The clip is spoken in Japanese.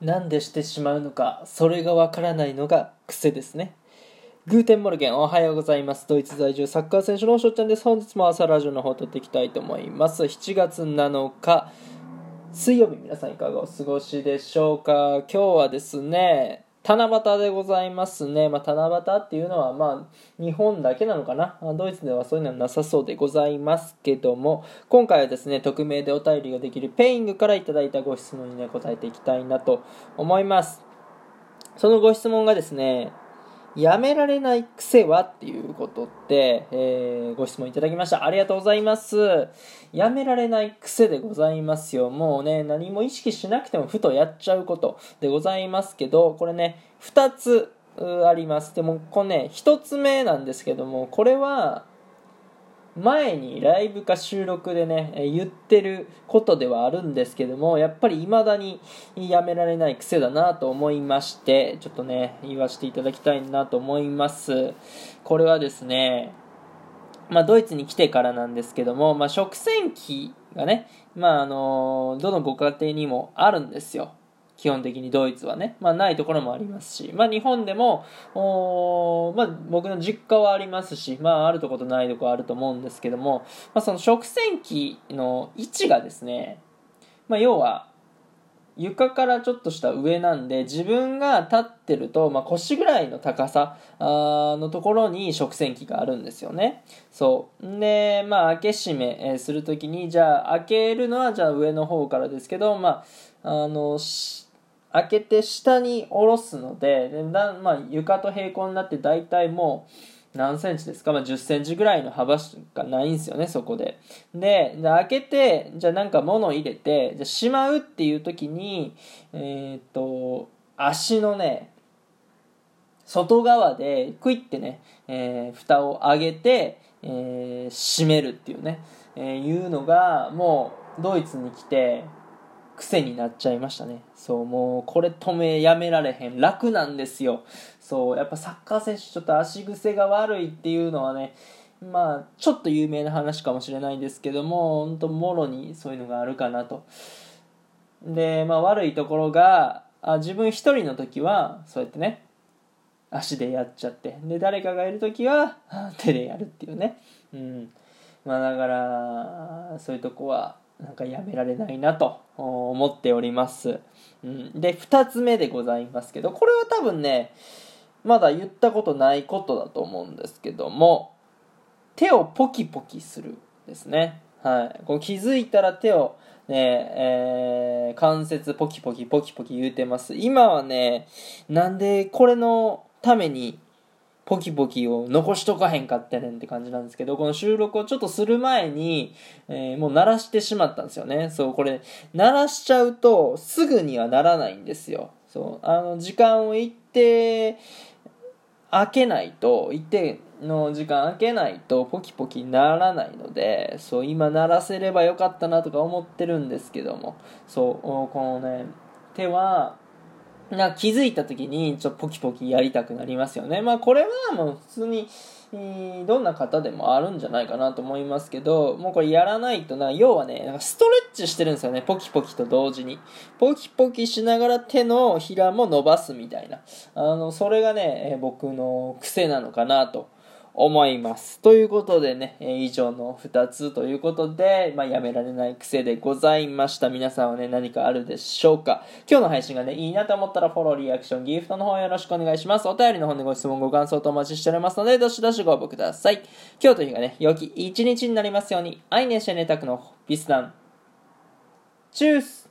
なんでしてしまうのかそれがわからないのが癖ですね。 Guten Morgen おはようございます。ドイツ在住サッカー選手のしょうちゃんです。本日も朝ラジオの方を録っていきたいと思います。7月7日水曜日皆さんいかがお過ごしでしょうか？今日はですね七夕でございますね。まあ、七夕っていうのは、まあ、日本だけなのかな。ドイツではそういうのはなさそうでございますけども、今回はですね、匿名でお便りができる Peing から頂いたご質問にね、答えていきたいなと思います。そのご質問がですね、やめられない癖は？っていうことで、えー、ご質問いただきました。ありがとうございます。やめられない癖でございますよ。もうね、何も意識しなくてもふとやっちゃうことでございますけど、これね、2つあります。でも、これね、1つ目なんですけども、これは、前にライブか収録でね、言ってることではあるんですけども、やっぱり未だにやめられない癖だなと思いまして、ちょっとね、言わせていただきたいなと思います。これはですね、まあ、ドイツに来てからなんですけども、まあ、食洗機がね、まあ、あの、どのご家庭にもあるんですよ。基本的にドイツはね、まあ、ないところもありますし、まあ、日本でも、まあ、僕の実家はありますし、まあ、あるとことないとこあると思うんですけども、まあ、その食洗機の位置がですね、まあ、要は床からちょっとした上なんで自分が立ってると、まあ、腰ぐらいの高さのところに食洗機があるんですよね。そう。でまあ開け閉めするときにじゃあ開けるのはじゃあ上の方からですけどまああの開けて下に下ろすのででだ、まあ、床と平行になって大体もう何センチですか、まあ、10センチぐらいの幅しかないんですよねそこで。でじゃ開けてじゃあなんか物入れてじゃしまうっていう時にえー、っと足のね外側でクイってね、えー、蓋を上げて、えー、閉めるっていうね、えー、いうのがもうドイツに来て癖になっちゃいましたね。そうもうこれ止めやめられへん。楽なんですよ。そうやっぱサッカー選手ちょっと足癖が悪いっていうのはねまあちょっと有名な話かもしれないんですけども本当もろにそういうのがあるかなと。でまあ悪いところがあ自分一人の時はそうやってね足でやっちゃって。で誰かがいる時は手でやるっていうね。うん。まあだからそういうとこはなんかやめられないなと思っております。うん、で、2つ目でございますけど、これは多分ね、まだ言ったことないことだと思うんですけども、手をポキポキするですね。はい。こう気づいたら手をね、えー、関節ポキポキポキポキ言うてます。今はね、なんでこれのためにポキポキを残しとかへんかってねんって感じなんですけど、この収録をちょっとする前に、えー、もう鳴らしてしまったんですよね。そう、これ、鳴らしちゃうと、すぐにはならないんですよ。そう、あの、時間を一定、開けないと、一定の時間開けないと、ポキポキならないので、そう、今鳴らせればよかったなとか思ってるんですけども、そう、このね、手は、な気づいた時にちょっとポキポキやりたくなりますよね。まあこれはもう普通に、どんな方でもあるんじゃないかなと思いますけど、もうこれやらないとな、要はね、なんかストレッチしてるんですよね、ポキポキと同時に。ポキポキしながら手のひらも伸ばすみたいな。あの、それがね、僕の癖なのかなと思います。ということでねえ、以上の2つということで、まあ、やめられない癖でございました。皆さんはね、何かあるでしょうか？今日の配信がね、いいなと思ったらフォロー、リアクション、ギフトの方よろしくお願いします。お便りの方でご質問、ご感想とお待ちしておりますので、どしどしご応募ください。今日という日がね、良き一日になりますように、愛ねしねたくのビスダン。チュース